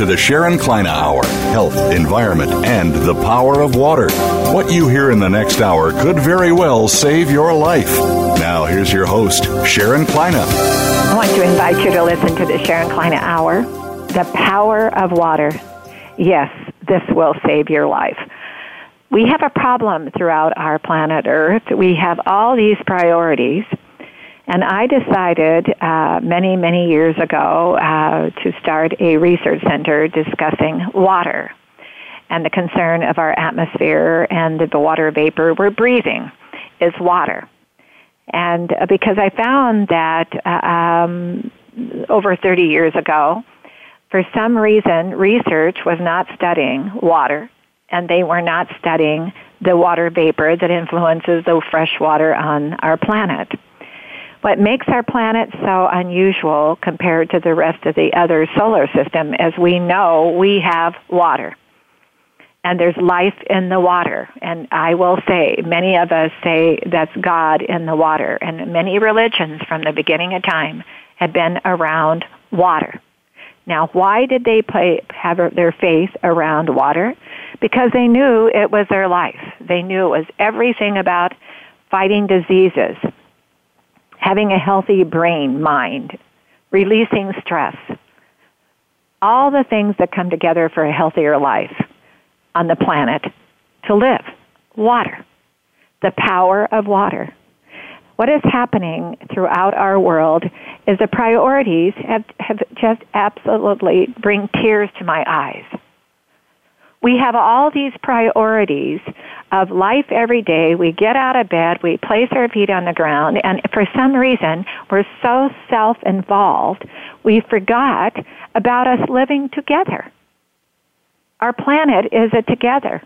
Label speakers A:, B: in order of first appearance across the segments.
A: To the Sharon Kleyne Hour Health, Environment, and the Power of Water. What you hear in the next hour could very well save your life. Now, here's your host, Sharon Kleyne.
B: I want to invite you to listen to the Sharon Kleyne Hour The Power of Water. Yes, this will save your life. We have a problem throughout our planet Earth. We have all these priorities and I decided uh, many, many years ago uh, to start a research center discussing water and the concern of our atmosphere and the water vapor we're breathing is water. And uh, because I found that uh, um, over 30 years ago, for some reason, research was not studying water, and they were not studying the water vapor that influences the fresh water on our planet. What makes our planet so unusual compared to the rest of the other solar system is we know we have water. And there's life in the water. And I will say, many of us say that's God in the water. And many religions from the beginning of time have been around water. Now, why did they play, have their faith around water? Because they knew it was their life. They knew it was everything about fighting diseases, having a healthy brain, mind, releasing stress, all the things that come together for a healthier life on the planet to live. Water, the power of water. What is happening throughout our world is the priorities have, have just absolutely bring tears to my eyes. We have all these priorities of life every day. We get out of bed, we place our feet on the ground, and for some reason, we're so self involved, we forgot about us living together. Our planet is a together.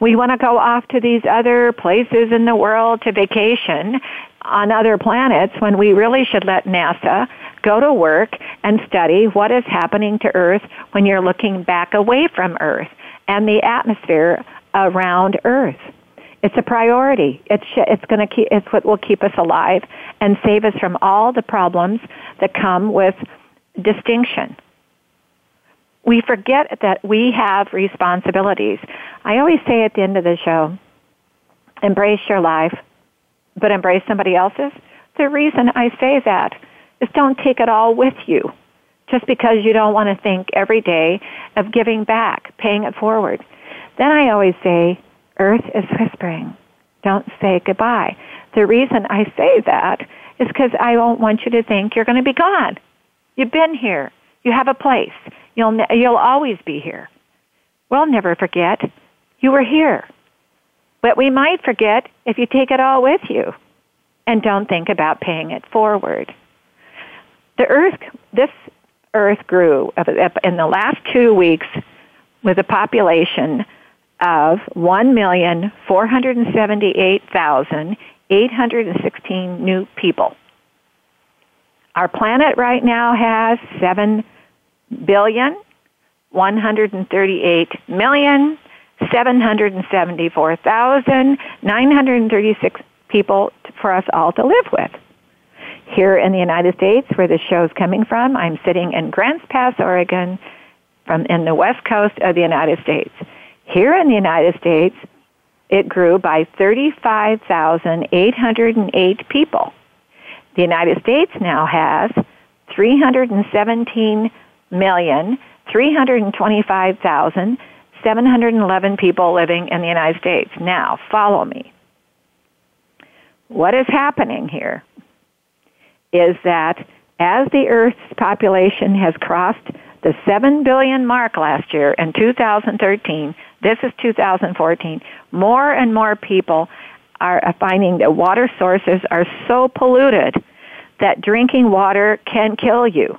B: We want to go off to these other places in the world to vacation on other planets when we really should let NASA go to work and study what is happening to Earth when you're looking back away from Earth and the atmosphere around Earth. It's a priority. It's it's going to keep it's what will keep us alive and save us from all the problems that come with distinction. We forget that we have responsibilities. I always say at the end of the show, embrace your life, but embrace somebody else's. The reason I say that is don't take it all with you just because you don't want to think every day of giving back, paying it forward. Then I always say, Earth is whispering. Don't say goodbye. The reason I say that is because I don't want you to think you're going to be gone. You've been here. You have a place. You'll, you'll always be here. We'll never forget. You were here. But we might forget if you take it all with you and don't think about paying it forward. The earth, this earth grew in the last two weeks with a population of 1,478,816 new people. Our planet right now has 7 billion 138 million 774,936 people for us all to live with. Here in the United States, where the show is coming from, I'm sitting in Grants Pass, Oregon, from in the west coast of the United States. Here in the United States, it grew by 35,808 people. The United States now has 317 million 325,711 people living in the United States. Now, follow me. What is happening here is that as the Earth's population has crossed the 7 billion mark last year in 2013. This is 2014. More and more people are finding that water sources are so polluted that drinking water can kill you.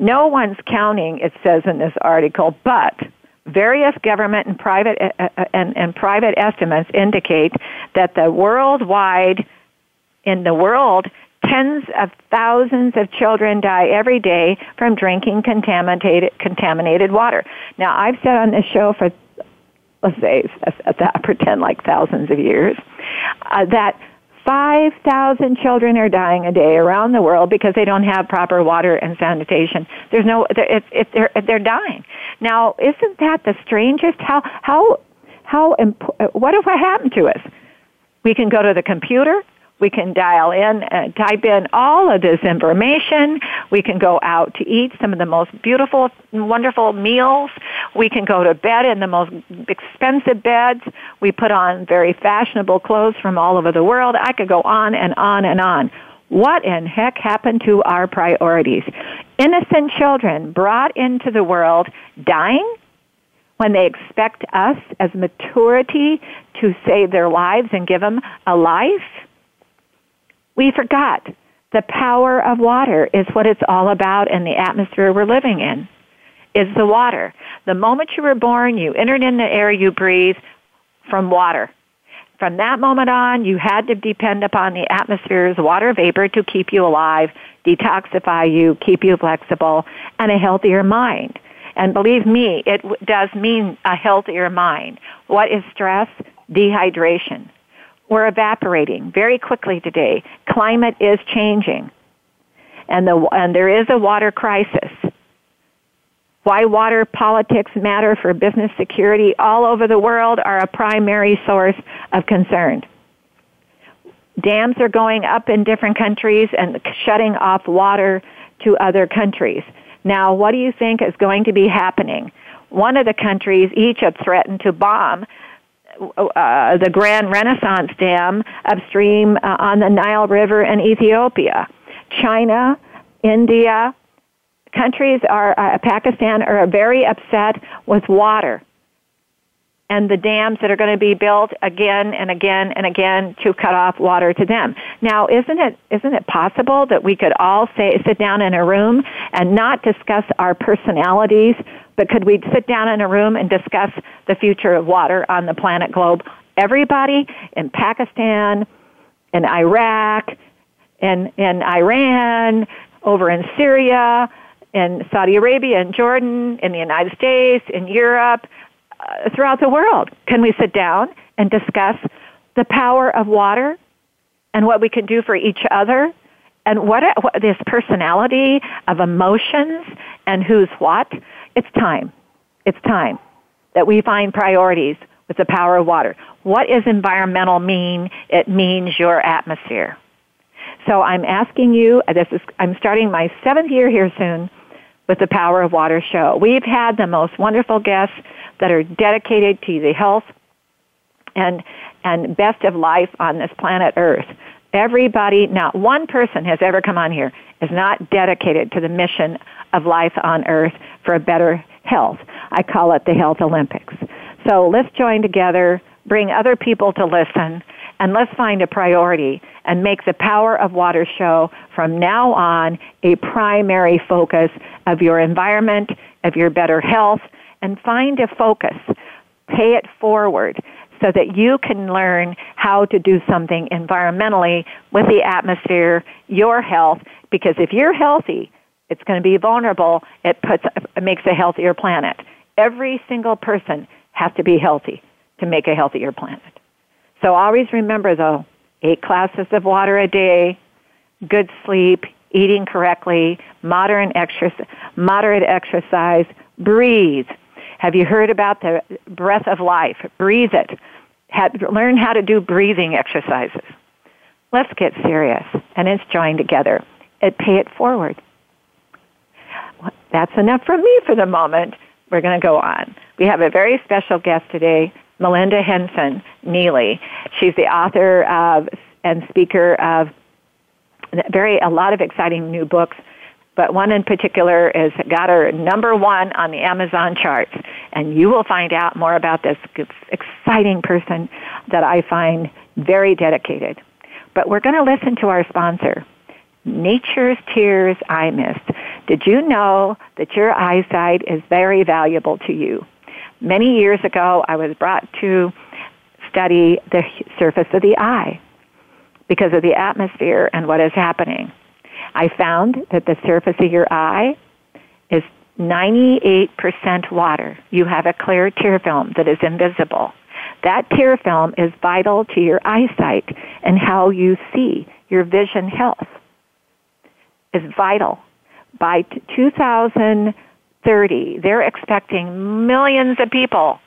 B: No one's counting, it says in this article, but various government and private uh, uh, and, and private estimates indicate that the worldwide in the world tens of thousands of children die every day from drinking contaminated contaminated water. Now, I've said on this show for let's say pretend like thousands of years uh, that 5,000 children are dying a day around the world because they don't have proper water and sanitation. There's no, if, if they're, they're dying. Now, isn't that the strangest? How, how, how, imp- what if what happened to us? We can go to the computer, we can dial in and type in all of this information. We can go out to eat some of the most beautiful, wonderful meals. We can go to bed in the most expensive beds. We put on very fashionable clothes from all over the world. I could go on and on and on. What in heck happened to our priorities? Innocent children brought into the world dying when they expect us as maturity to save their lives and give them a life? We forgot the power of water is what it's all about and the atmosphere we're living in. Is the water. The moment you were born, you entered in the air you breathe from water. From that moment on, you had to depend upon the atmosphere's water vapor to keep you alive, detoxify you, keep you flexible, and a healthier mind. And believe me, it does mean a healthier mind. What is stress? Dehydration. We're evaporating very quickly today. Climate is changing. And, the, and there is a water crisis. Why water politics matter for business security all over the world are a primary source of concern. Dams are going up in different countries and shutting off water to other countries. Now, what do you think is going to be happening? One of the countries, Egypt, threatened to bomb uh, the Grand Renaissance Dam upstream uh, on the Nile River in Ethiopia. China, India, countries are, uh, Pakistan are very upset with water and the dams that are going to be built again and again and again to cut off water to them. Now, isn't it isn't it possible that we could all say sit down in a room and not discuss our personalities, but could we sit down in a room and discuss the future of water on the planet globe? Everybody in Pakistan, in Iraq, in in Iran, over in Syria, in Saudi Arabia, in Jordan, in the United States, in Europe, uh, throughout the world. Can we sit down and discuss the power of water and what we can do for each other and what, what this personality of emotions and who's what? It's time. It's time that we find priorities with the power of water. What does environmental mean? It means your atmosphere. So I'm asking you, uh, this is, I'm starting my seventh year here soon with the Power of Water show. We've had the most wonderful guests that are dedicated to the health and, and best of life on this planet Earth. Everybody, not one person has ever come on here, is not dedicated to the mission of life on Earth for a better health. I call it the Health Olympics. So let's join together, bring other people to listen, and let's find a priority and make the Power of Water show from now on a primary focus of your environment, of your better health, and find a focus. Pay it forward so that you can learn how to do something environmentally with the atmosphere, your health, because if you're healthy, it's going to be vulnerable. It puts, it makes a healthier planet. Every single person has to be healthy to make a healthier planet. So always remember though, eight glasses of water a day, good sleep, eating correctly, moderate exercise, moderate exercise, breathe. Have you heard about the breath of life? Breathe it. Learn how to do breathing exercises. Let's get serious and it's joined together. And pay it forward. That's enough from me for the moment. We're going to go on. We have a very special guest today, Melinda Henson Neely. She's the author of and speaker of very a lot of exciting new books. but one in particular has got her number one on the Amazon charts. And you will find out more about this exciting person that I find very dedicated. But we're going to listen to our sponsor, Nature's Tears Eye Mist. Did you know that your eyesight is very valuable to you? Many years ago, I was brought to study the surface of the eye because of the atmosphere and what is happening. I found that the surface of your eye is 98% water. You have a clear tear film that is invisible. That tear film is vital to your eyesight and how you see. Your vision health is vital. By 2030, they're expecting millions of people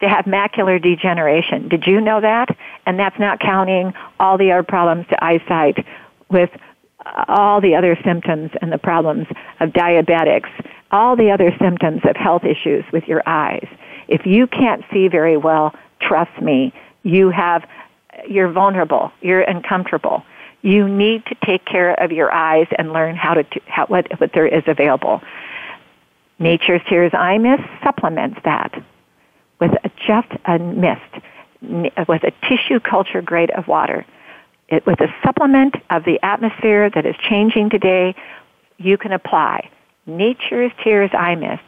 B: to have macular degeneration. Did you know that? And that's not counting all the other problems to eyesight with uh, all the other symptoms and the problems of diabetics, all the other symptoms of health issues with your eyes. If you can't see very well, trust me, you have, you're vulnerable, you're uncomfortable. You need to take care of your eyes and learn how to, how, what, what there is available. Nature's Tears Eye Mist supplements that with a, just a mist, with a tissue culture grade of water it, with a supplement of the atmosphere that is changing today, you can apply Nature's Tears Eye Mist.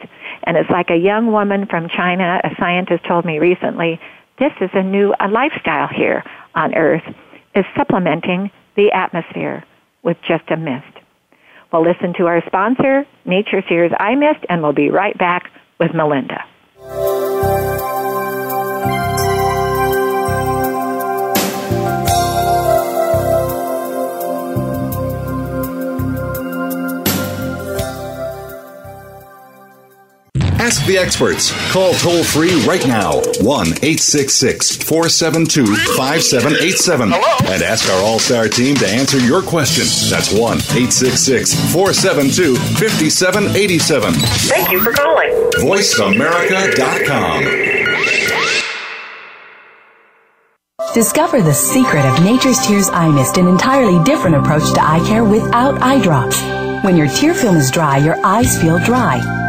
B: And it's like a young woman from China, a scientist told me recently, this is a new a lifestyle here on Earth, is supplementing the atmosphere with just a mist. We'll listen to our sponsor, Nature's Tears Eye Mist, and we'll be right back with Melinda.
A: Ask the experts. Call toll free right now 1 866 472 5787 and ask our All Star team to answer your question. That's 1 866 472 5787.
C: Thank you for calling.
A: VoiceAmerica.com.
D: Discover the secret of Nature's Tears Eye Mist, an entirely different approach to eye care without eye drops. When your tear film is dry, your eyes feel dry.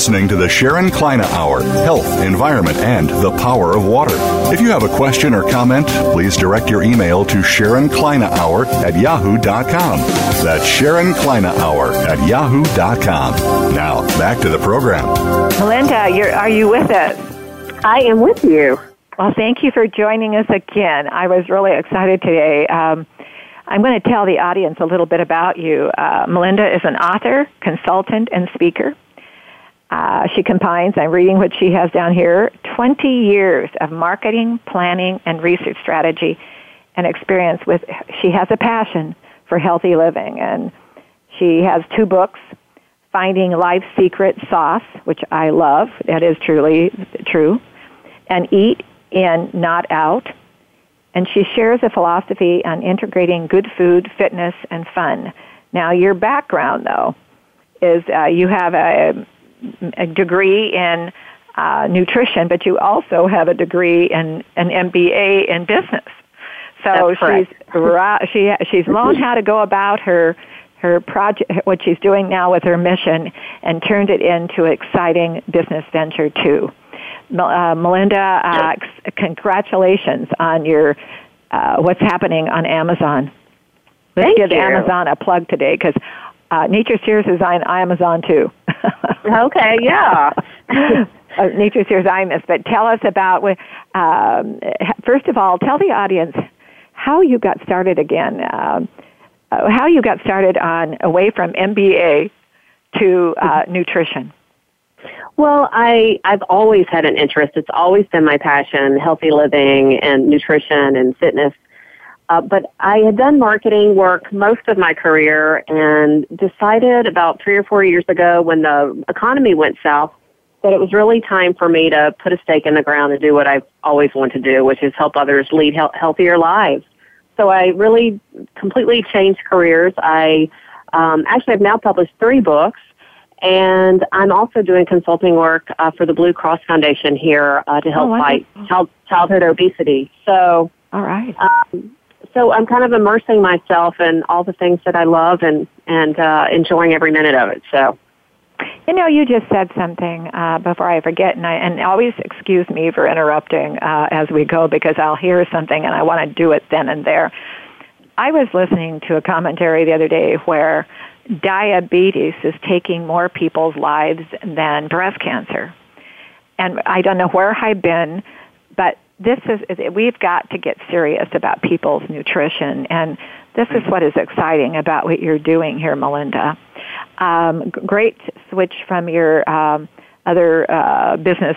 A: listening to the Sharon Kleyne Hour Health, Environment, and the Power of Water. If you have a question or comment, please direct your email to Sharon Kleyne Hour at yahoo.com. That's Sharon Kleyne Hour at yahoo.com. Now, back to the program.
B: Melinda, are you with us?
C: I am with you.
B: Well, thank you for joining us again. I was really excited today. Um, I'm going to tell the audience a little bit about you. Uh, Melinda is an author, consultant, and speaker. Uh, she combines, I'm reading what she has down here, 20 years of marketing, planning, and research strategy and experience with, she has a passion for healthy living. And she has two books, Finding Life's Secret Sauce, which I love, that is truly true, and Eat In, Not Out. And she shares a philosophy on integrating good food, fitness, and fun. Now, your background, though, is uh, you have a a degree in uh, nutrition, but you also have a degree in an MBA in business.
C: So
B: she's she she's learned how to go about her her project, what she's doing now with her mission, and turned it into an exciting business venture too. Uh, Melinda, uh, congratulations on your uh, what's happening on Amazon. Let's
C: Thank
B: give
C: you.
B: Amazon a plug today because uh, Nature's Tears is on Amazon too.
C: okay, yeah.
B: uh, Nature's Tears Eye Mist. But tell us about, um, first of all, tell the audience how you got started again, uh, uh how you got started on away from MBA to uh, nutrition.
C: Well, I I've always had an interest. It's always been my passion, healthy living and nutrition and fitness. Uh, but I had done marketing work most of my career and decided about three or four years ago when the economy went south that it was really time for me to put a stake in the ground and do what I've always wanted to do, which is help others lead he- healthier lives. So I really completely changed careers. I um, actually have now published three books, and I'm also doing consulting work uh, for the Blue Cross Foundation here uh, to help
B: Oh,
C: fight child- childhood obesity. So
B: All right.
C: um, so I'm kind of immersing myself in all the things that I love and and uh, enjoying every minute of it. So
B: You know, you just said something uh, before I forget, and I and always excuse me for interrupting uh, as we go because I'll hear something and I want to do it then and there. I was listening to a commentary the other day where diabetes is taking more people's lives than breast cancer, and I don't know where I've been, but this is we've got to get serious about people's nutrition and this is what is exciting about what you're doing here melinda. Um, great switch from your um, other uh, business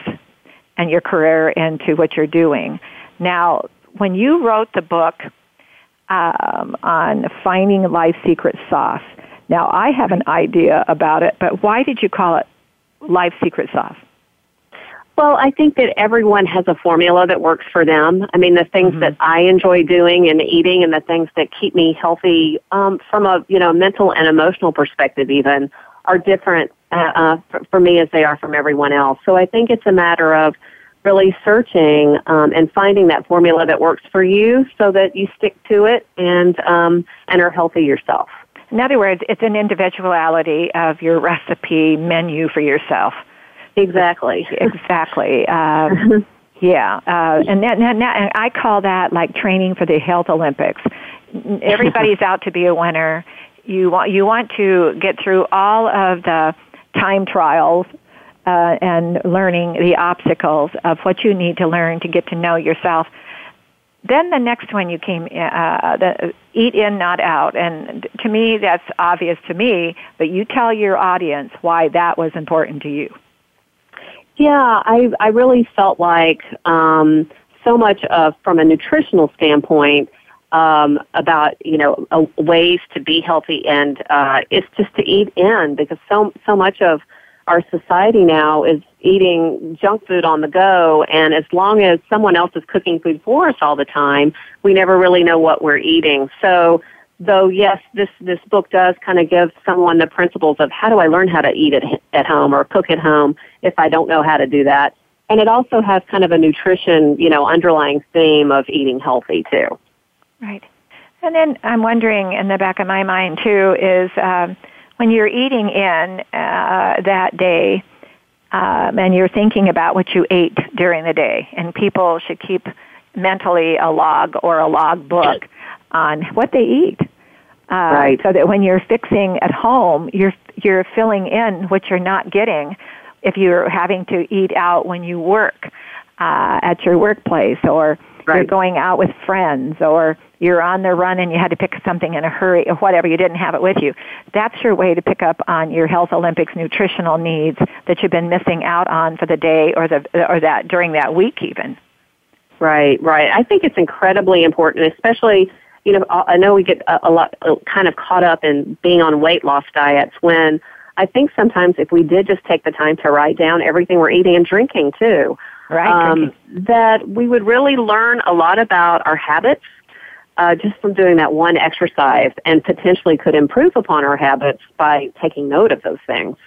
B: and your career into what you're doing. Now when you wrote the book um, on finding life secret sauce now i have an idea about it but why did you call it life secret sauce
C: Well, I think that everyone has a formula that works for them. I mean, the things that I enjoy doing and eating, and the things that keep me healthy um, from a you know mental and emotional perspective, even are different uh, uh, for, for me as they are from everyone else. So I think it's a matter of really searching um, and finding that formula that works for you, so that you stick to it and um, and are healthy yourself.
B: In other words, it's an individuality of your recipe menu for yourself.
C: Exactly.
B: Exactly. Um, yeah, uh, and, that, and, that, and I call that like training for the health Olympics. Everybody's out to be a winner. You want you want to get through all of the time trials uh, and learning the obstacles of what you need to learn to get to know yourself. Then the next one you came, uh, the eat in, not out, and to me that's obvious to me. But you tell your audience why that was important to you.
C: Yeah, I I really felt like um, so much of from a nutritional standpoint um, about you know uh, ways to be healthy, and uh, it's just to eat in because so so much of our society now is eating junk food on the go, and as long as someone else is cooking food for us all the time, we never really know what we're eating. So though yes, this this book does kind of give someone the principles of how do I learn how to eat at at home or cook at home if I don't know how to do that. And it also has kind of a nutrition, you know, underlying theme of eating healthy too.
B: Right. And then I'm wondering in the back of my mind too is um, when you're eating in uh, that day um, and you're thinking about what you ate during the day, and people should keep mentally a log or a log book on what they eat. Uh,
C: Right.
B: So that when you're fixing at home, you're you're filling in what you're not getting if you're having to eat out when you work uh, at your workplace or you're going out with friends or you're on the run and you had to pick something in a hurry or whatever you didn't have it with you that's your way to pick up on your health olympics nutritional needs that you've been missing out on for the day or the or that during that week even
C: Right, right. I think it's incredibly important, especially, you know, I know we get a, a lot kind of caught up in being on weight loss diets when I think sometimes if we did just take the time to write down everything we're eating and drinking too,
B: right
C: um, that we would really learn a lot about our habits uh, just from doing that one exercise and potentially could improve upon our habits by taking note of those things.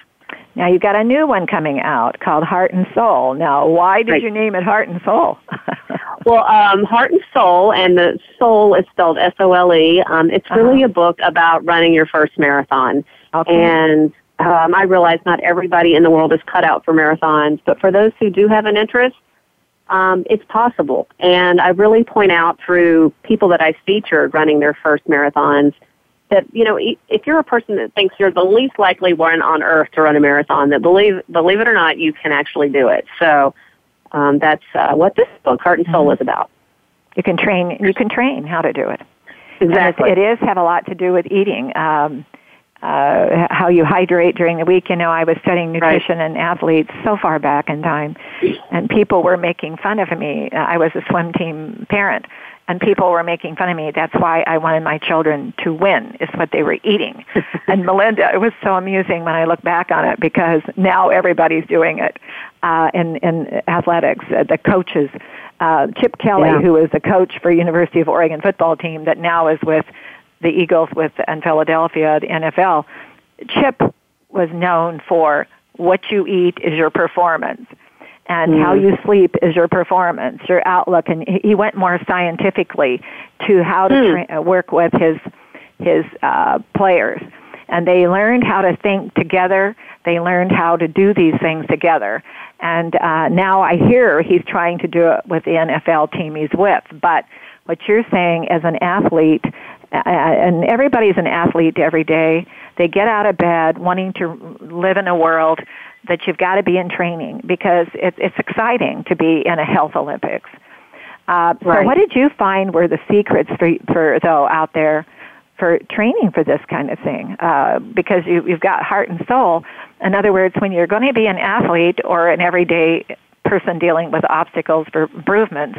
B: now you've got a new one coming out called heart and soul now why did
C: Right.
B: you name it heart and soul
C: Well, um, Heart and Sole, and the soul is spelled S-O-L-E. Um, it's really a book about running your first marathon.
B: okay
C: And um, I realize not everybody in the world is cut out for marathons, but for those who do have an interest, um, it's possible. And I really point out through people that I've featured running their first marathons that you know e- if you're a person that thinks you're the least likely one on earth to run a marathon, that believe believe it or not, you can actually do it. So um, that's uh, what this book, Heart and Sole, is about.
B: you can train you can train how to do it
C: Exactly.
B: it, it is have a lot to do with eating. Um, uh, how you hydrate during the week. You know, I was studying nutrition right. and athletes so far back in time, and people were making fun of me. I was a swim team parent, and people were making fun of me. That's why I wanted my children to win, is what they were eating. and Melinda, it was so amusing when I look back on it because now everybody's doing it uh, in, in athletics. Uh, the coaches, uh, Chip Kelly, yeah. who is the coach for University of Oregon football team that now is with the Eagles with and Philadelphia, the NFL. Chip was known for what you eat is your performance and mm. how you sleep is your performance, your outlook, and he went more scientifically to how to mm. tra- work with his his uh, players, and they learned how to think together. They learned how to do these things together, and uh, now I hear he's trying to do it with the NFL team he's with. But what you're saying as an athlete, uh, and everybody's an athlete every day. They get out of bed wanting to live in a world that you've got to be in training because it, it's exciting to be in a health Olympics. Uh, right. So, what did you find were the secrets for, for though out there for training for this kind of thing? Uh, because you, you've got heart and soul. In other words, when you're going to be an athlete or an everyday person dealing with obstacles for improvements,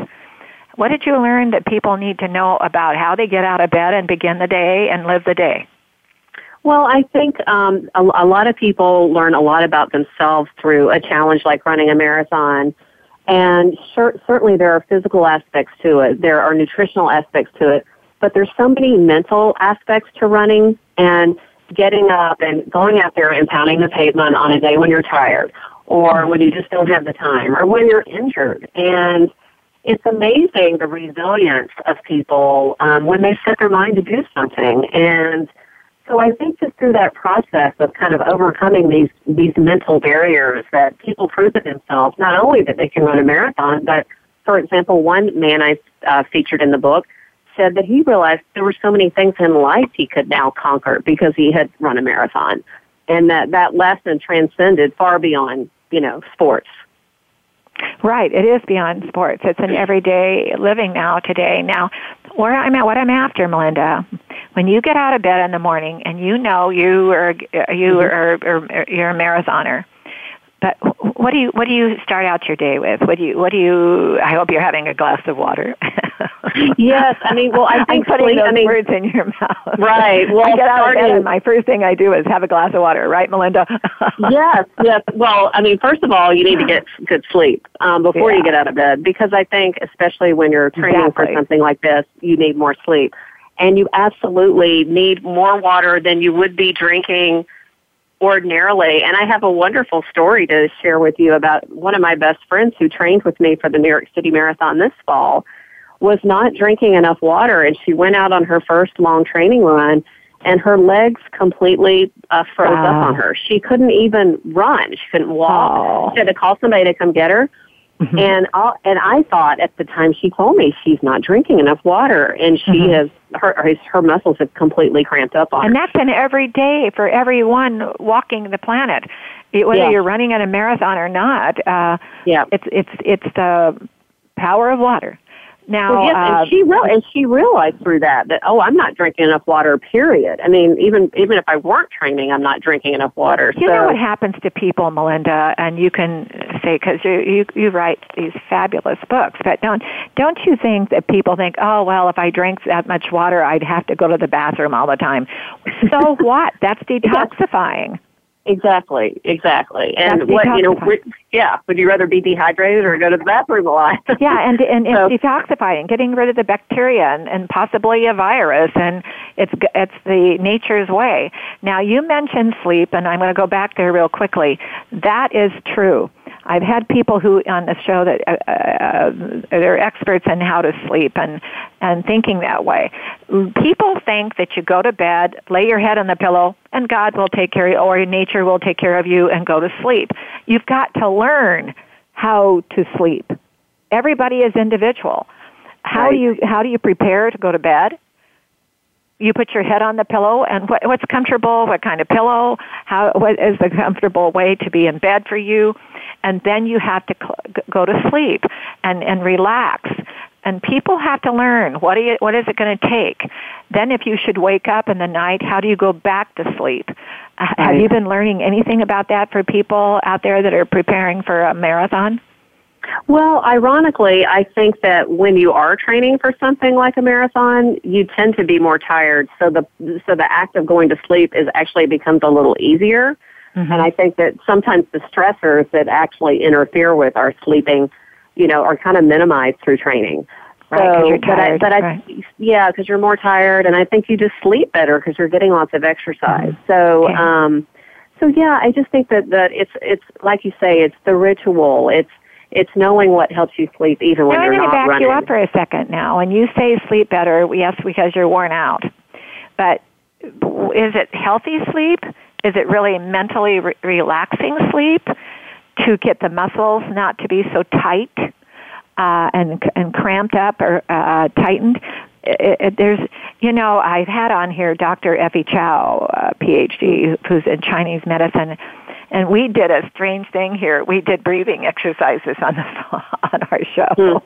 B: what did you learn that people need to know about how they get out of bed and begin the day and live the day?
C: Well, I think um, a, a lot of people learn a lot about themselves through a challenge like running a marathon. And sure, certainly there are physical aspects to it. There are nutritional aspects to it. But there's so many mental aspects to running and getting up and going out there and pounding the pavement on a day when you're tired or when you just don't have the time or when you're injured. And it's amazing the resilience of people um, when they set their mind to do something. And so I think just through that process of kind of overcoming these these mental barriers that people prove to themselves, not only that they can run a marathon, but for example, one man I uh, featured in the book said that he realized there were so many things in life he could now conquer because he had run a marathon, and that that lesson transcended far beyond you know sports.
B: Right, it is beyond sports. It's an everyday living now today. Now, where I'm at, what I'm after, Melinda, when you get out of bed in the morning and you know you are you mm-hmm. are, are, are you're a marathoner, but what do you what do you start out your day with? What do you what do you? I hope you're having a glass of water.
C: yes, I mean, well, I think
B: I'm putting those
C: I mean,
B: words in your mouth.
C: Right. Well,
B: I get out starting, of bed and my first thing I do is have a glass of water. Right, Melinda?
C: yes. Yes. Well, I mean, first of all, you need to get good sleep um, before yeah. you get out of bed because I think, especially when you're training exactly. for something like this, you need more sleep, and you absolutely need more water than you would be drinking ordinarily. And I have a wonderful story to share with you about one of my best friends who trained with me for the New York City Marathon this fall was not drinking enough water and she went out on her first long training run and her legs completely uh, froze wow. up on her. She couldn't even run. She couldn't walk. Oh. She had to call somebody to come get her. Mm-hmm. And I and I thought at the time she told me she's not drinking enough water, and she mm-hmm. has her her muscles have completely cramped up on.
B: And her. that's an everyday for everyone walking the planet, whether yeah. you're running at a marathon or not. Uh,
C: yeah,
B: it's it's it's the power of water. Now,
C: well, yes, uh, and she real and she realized through that that oh, I'm not drinking enough water. Period. I mean, even even if I weren't training, I'm not drinking enough water.
B: You
C: so.
B: know what happens to people, Melinda, and you can say because you, you you write these fabulous books, but don't don't you think that people think, oh well, if I drank that much water, I'd have to go to the bathroom all the time. So what? That's detoxifying.
C: Exactly, exactly. And That's what you know, yeah, would you rather be dehydrated or go to the bathroom a lot?
B: yeah, and and so, detoxifying, getting rid of the bacteria and, and possibly a virus, and it's it's the nature's way. Now you mentioned sleep, and I'm going to go back there real quickly. That is true. I've had people who on the show that uh, uh, they're experts in how to sleep and and thinking that way. People think that you go to bed, lay your head on the pillow, and God will take care of you, or nature will take care of you, and go to sleep. You've got to learn how to sleep. Everybody is individual. How right. do you how do you prepare to go to bed? You put your head on the pillow and what, what's comfortable what kind of pillow how what is the comfortable way to be in bed for you and then you have to cl- go to sleep and and relax And people have to learn what, you, what is it going to take. Then, if you should wake up in the night, how do you go back to sleep? Right. Have you been learning anything about that for people out there that are preparing for a marathon?
C: Well, ironically, I think that when you are training for something like a marathon, you tend to be more tired. So the so the act of going to sleep is actually becomes a little easier. Mm-hmm. And I think that sometimes the stressors that actually interfere with our sleeping, you know, are kind of minimized through training.
B: Right, so, you're tired.
C: But I, but
B: right.
C: I yeah, because you're more tired, and I think you just sleep better because you're getting lots of exercise. Mm-hmm. So, um, so yeah, I just think that that it's it's like you say, it's the ritual. It's it's knowing what helps you sleep even when
B: now,
C: you're
B: not
C: running.
B: I'm
C: going
B: to back you up for a second now. When you say sleep better, yes, because you're worn out. But is it healthy sleep? Is it really mentally re- relaxing sleep to get the muscles not to be so tight? uh, and and cramped up or uh, tightened. It, it, there's, you know, I've had on here Dr. Effie Chow, uh, PhD, who's in Chinese medicine, and we did a strange thing here. We did breathing exercises on the on our show, mm.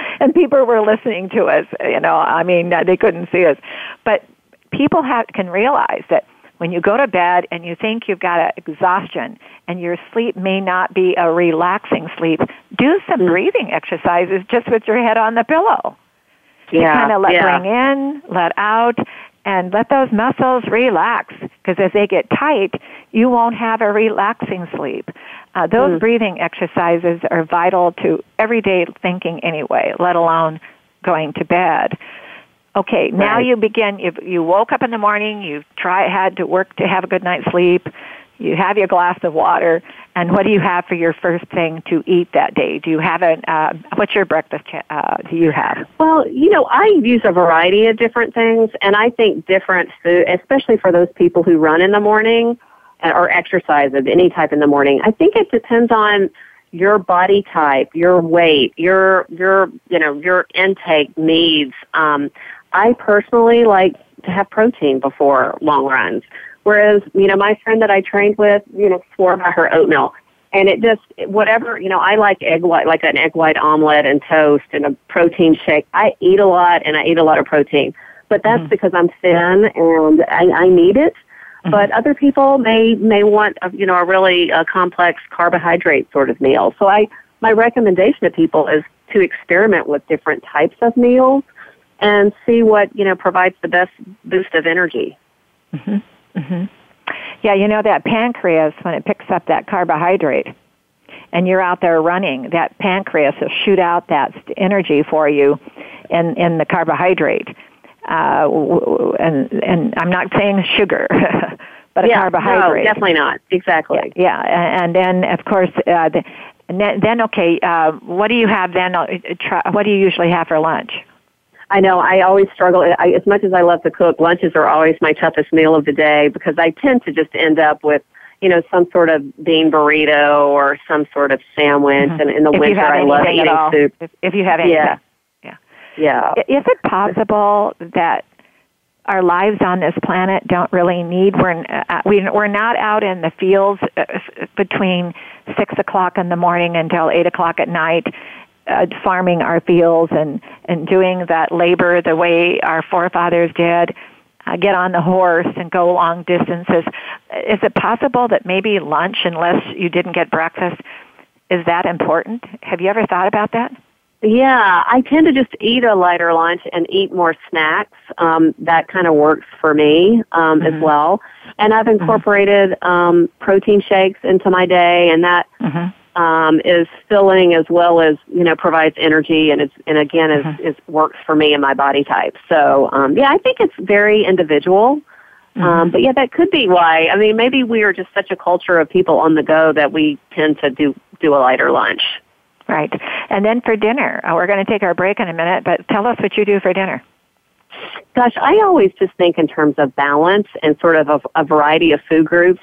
B: and people were listening to us. You know, I mean, they couldn't see us, but people have, can realize that when you go to bed and you think you've got exhaustion and your sleep may not be a relaxing sleep, do some mm. breathing exercises just with your head on the pillow.
C: Yeah,
B: to kind of let
C: yeah.
B: bring in, let out, and let those muscles relax. Because as they get tight, you won't have a relaxing sleep. Uh, those mm. breathing exercises are vital to everyday thinking anyway, let alone going to bed. Okay, now
C: right.
B: you begin. You, you woke up in the morning. You try had to work to have a good night's sleep. You have your glass of water, and what do you have for your first thing to eat that day? Do you have a uh, what's your breakfast? Uh, do you have?
C: Well, you know, I use a variety of different things, and I think different food, especially for those people who run in the morning uh, or exercise of any type in the morning. I think it depends on your body type, your weight, your your you know your intake needs. Um, I personally like to have protein before long runs. Whereas, you know, my friend that I trained with, you know, swore by her oatmeal. And it just, whatever, you know, I like egg white, like an egg white omelet and toast and a protein shake. I eat a lot and I eat a lot of protein. But that's mm-hmm. because I'm thin and I, I need it. Mm-hmm. But other people may, may want, a, you know, a really uh, complex carbohydrate sort of meal. So I, my recommendation to people is to experiment with different types of meals and see what you know provides the best boost of energy.
B: Mm-hmm. Mm-hmm. Yeah, you know that pancreas when it picks up that carbohydrate, and you're out there running, that pancreas will shoot out that energy for you, in in the carbohydrate. Uh, and and I'm not saying sugar, but a
C: yeah,
B: carbohydrate.
C: No, definitely not. Exactly.
B: Yeah, yeah. and then of course. Uh, the, then, then okay, uh, what do you have then? Uh, try, what do you usually have for lunch?
C: I know I always struggle. I, as much as I love to cook, lunches are always my toughest meal of the day because I tend to just end up with, you know, some sort of bean burrito or some sort of sandwich.
B: Mm-hmm.
C: And in the
B: if
C: winter, I love eating soup.
B: If, if you have anything.
C: Yeah.
B: Yeah.
C: Yeah.
B: Is it possible that our lives on this planet don't really need we're uh, we, we're not out in the fields uh, between six o'clock in the morning until eight o'clock at night uh, farming our fields and, and doing that labor the way our forefathers did, uh, get on the horse and go long distances. Is it possible that maybe lunch, unless you didn't get breakfast, is that important? Have you ever thought about that?
C: Yeah, I tend to just eat a lighter lunch and eat more snacks. Um, that kind of works for me um, mm-hmm. as well. And I've mm-hmm. incorporated mm-hmm. um, protein shakes into my day, and that mm-hmm um, is filling as well as you know provides energy and it's and again is, mm-hmm. is works for me and my body type. So um, yeah, I think it's very individual. Mm-hmm. Um, but yeah, that could be why. I mean, maybe we are just such a culture of people on the go that we tend to do do a lighter lunch.
B: Right, and then for dinner, uh, we're going to take our break in a minute. But tell us what you do for dinner.
C: Gosh, I always just think in terms of balance and sort of a, a variety of food groups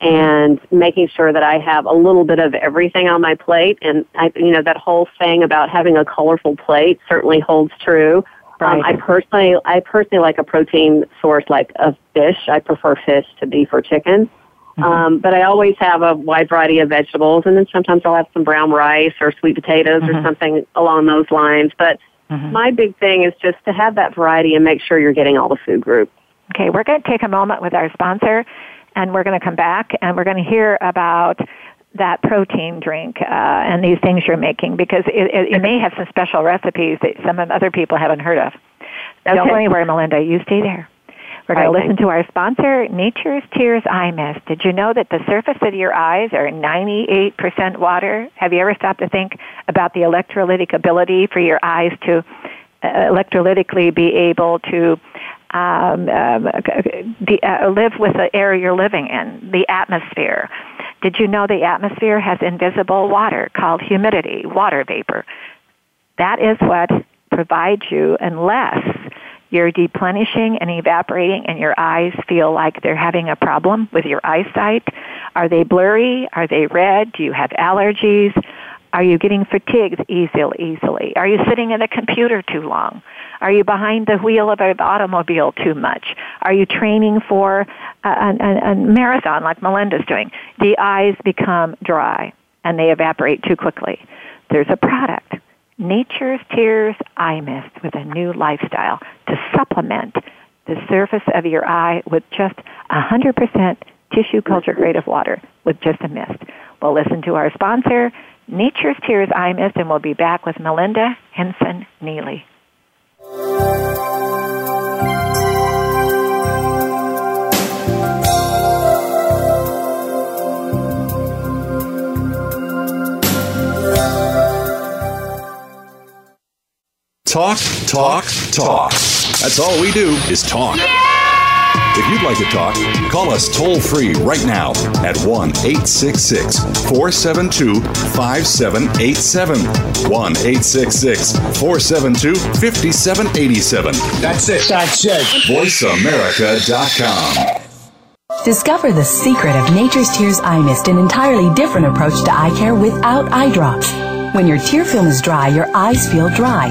C: and making sure that I have a little bit of everything on my plate. And I, you know, that whole thing about having a colorful plate certainly holds true.
B: Right.
C: Um, I personally, I personally like a protein source like a fish. I prefer fish to beef or chicken. Mm-hmm. Um, but I always have a wide variety of vegetables, and then sometimes I'll have some brown rice or sweet potatoes mm-hmm. or something along those lines. But mm-hmm. my big thing is just to have that variety and make sure you're getting all the food groups.
B: Okay, we're going to take a moment with our sponsor, and we're going to come back and we're going to hear about that protein drink uh, and these things you're making because it, it, it, may have some special recipes that some other people haven't heard of. Okay. Don't go anywhere, Melinda. You stay there. We're going to listen to our sponsor, Nature's Tears Eye Mist. Did you know that the surface of your eyes are 98% water? Have you ever stopped to think about the electrolytic ability for your eyes to uh, electrolytically be able to um, um, uh, live with the air you're living in, the atmosphere? Did you know the atmosphere has invisible water called humidity, water vapor? That is what provides you unless you're deplenishing and evaporating and your eyes feel like they're having a problem with your eyesight. Are they blurry? Are they red? Do you have allergies? Are you getting fatigued easily? Easily? Are you sitting at a computer too long? Are you behind the wheel of an automobile too much? Are you training for a, a, a marathon like Melinda's doing? The eyes become dry and they evaporate too quickly. There's a product Nature's Tears Eye Mist with a new lifestyle to supplement the surface of your eye with just 100% tissue culture grade of water with just a mist. We'll listen to our sponsor, Nature's Tears Eye Mist, and we'll be back with Melinda Hinson Neely.
A: Talk, talk, talk. That's all we do is talk. If you'd like to talk, call us toll free right now at 1 866 472 5787. 1 866 472 5787.
E: That's it. That's it.
A: VoiceAmerica.com.
D: Discover the secret of Nature's Tears Eye Mist, an entirely different approach to eye care without eye drops. When your tear film is dry, your eyes feel dry.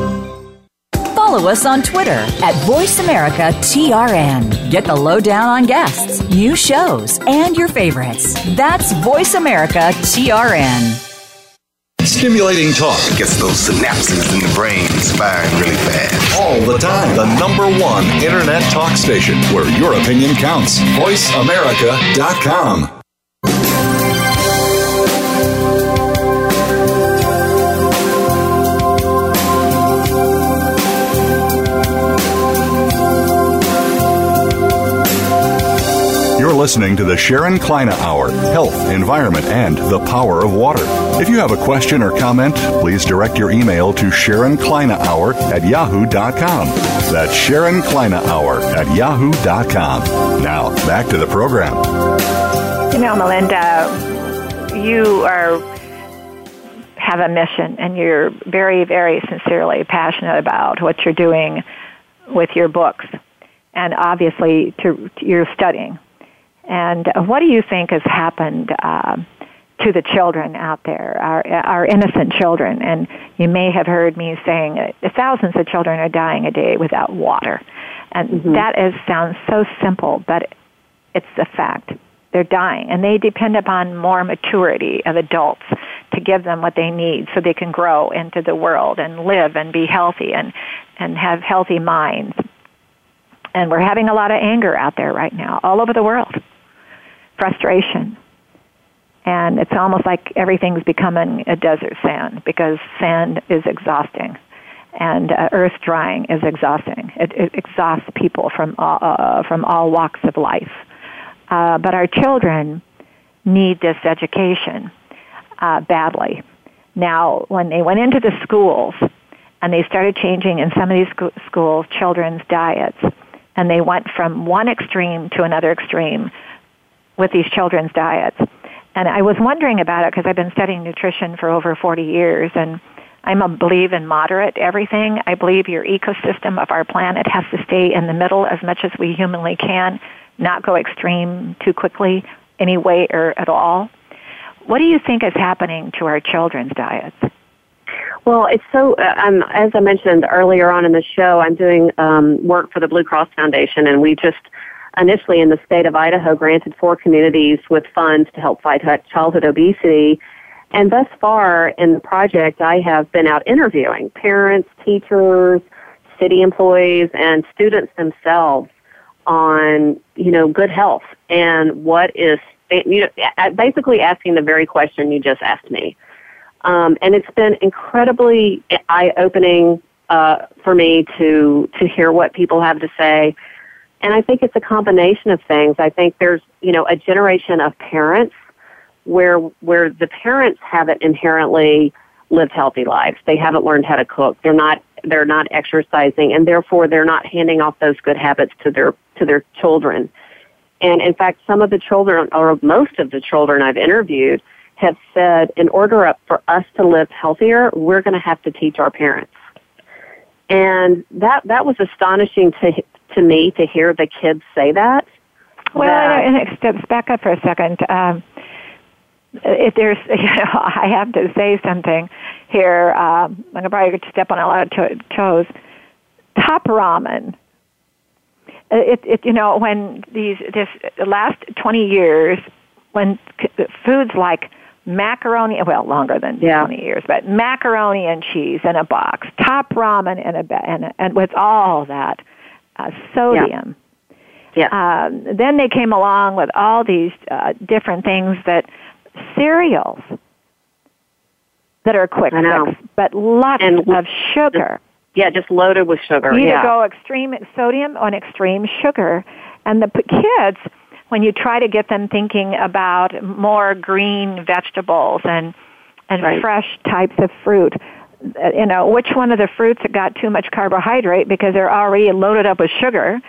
F: follow us on Twitter at VoiceAmericaTRN. Get the lowdown on guests, new shows, and your favorites. That's VoiceAmericaTRN.
A: Stimulating talk
E: gets those synapses in the brain firing really fast.
A: All the time. The number one internet talk station where your opinion counts. VoiceAmerica.com. listening to the Sharon Kleyne Hour Health, Environment, and the Power of Water. If you have a question or comment, please direct your email to Sharon Kleyne Hour at yahoo.com. That's Sharon Kleyne Hour at yahoo.com. Now, back to the program.
B: You know, Melinda, you are have a mission and you're very, very sincerely passionate about what you're doing with your books and obviously to, to you're studying and what do you think has happened uh, to the children out there, our, our innocent children? And you may have heard me saying uh, thousands of children are dying a day without water. And mm-hmm. that is, sounds so simple, but it's a fact. They're dying, and they depend upon more maturity of adults to give them what they need so they can grow into the world and live and be healthy and, and have healthy minds. And we're having a lot of anger out there right now, all over the world frustration. And it's almost like everything's becoming a desert sand because sand is exhausting and uh, earth drying is exhausting. It, it exhausts people from all, uh, from all walks of life. Uh, but our children need this education uh, badly. Now, when they went into the schools and they started changing in some of these sco- schools children's diets, and they went from one extreme to another extreme, with these children's diets. And I was wondering about it because I've been studying nutrition for over 40 years and I'm a believe in moderate everything. I believe your ecosystem of our planet has to stay in the middle as much as we humanly can, not go extreme too quickly any way or at all. What do you think is happening to our children's diets?
C: Well, it's so, uh, um, as I mentioned earlier on in the show, I'm doing um, work for the Blue Cross Foundation, and we just initially in the state of Idaho granted four communities with funds to help fight childhood obesity. And thus far in the project, I have been out interviewing parents, teachers, city employees, and students themselves on, you know, good health and what is, you know, basically asking the very question you just asked me. Um, and it's been incredibly eye-opening uh, for me to to hear what people have to say. And I think it's a combination of things. I think there's you know a generation of parents where where the parents haven't inherently lived healthy lives. They haven't learned how to cook. They're not they're not exercising, and therefore they're not handing off those good habits to their to their children. And in fact, some of the children, or most of the children I've interviewed, have said in order for us to live healthier, we're going to have to teach our parents. And that that was astonishing to to me to hear the kids say that.
B: Well, that, and steps back up for a second. Um, if there's, you know, I have to say something here. Um, I'm gonna probably going to step on a lot of toes. Top ramen. Uh, it, it, you know, when these this the last 20 years, when foods like macaroni, well, longer than yeah. 20 years, but macaroni and cheese in a box, top ramen in a, and, and with all that uh, sodium.
C: Yeah. yeah.
B: Um, then they came along with all these uh, different things that cereals that are quick fix, but lots and of sugar.
C: yeah, just loaded with sugar.
B: You
C: yeah.
B: go extreme sodium on extreme sugar, and the kids when you try to get them thinking about more green vegetables and and right. fresh types of fruit you know which one of the fruits got too much carbohydrate because they're already loaded up with sugar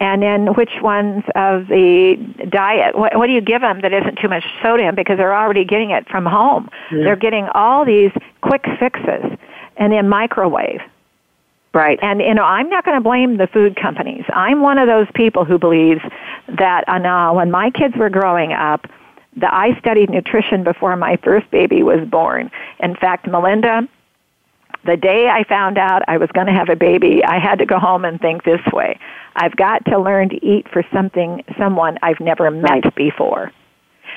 B: and then which ones of the diet what, what do you give them that isn't too much sodium because they're already getting it from home mm. they're getting all these quick fixes and then microwave
C: Right.
B: And, you know, I'm not going to blame the food companies. I'm one of those people who believes that uh, no, when my kids were growing up, the, I studied nutrition before my first baby was born. In fact, Melinda, the day I found out I was going to have a baby, I had to go home and think this way. I've got to learn to eat for something, someone I've never met right. before.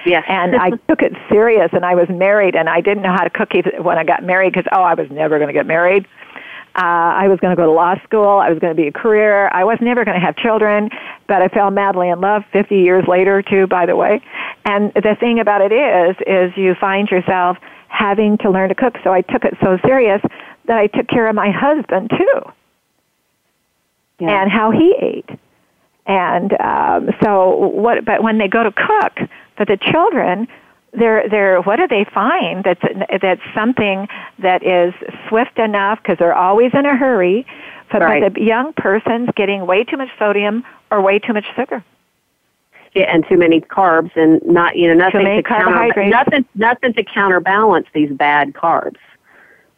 C: Yes.
B: and I took it serious and I was married and I didn't know how to cook when I got married because, oh, I was never going to get married. Uh, I was going to go to law school. I was going to be a career. I was never going to have children, but I fell madly in love 50 years later, too, by the way. And the thing about it is, is you find yourself having to learn to cook. So I took it so serious that I took care of my husband, too. Yeah. And how he ate. And um, so what, but when they go to cook for the children, they're they're what do they find that's that's something that is swift enough because they're always in a hurry but right. the young person's getting way too much sodium or way too much sugar
C: and too many carbs and not you know nothing
B: to
C: counter nothing nothing to counterbalance these bad carbs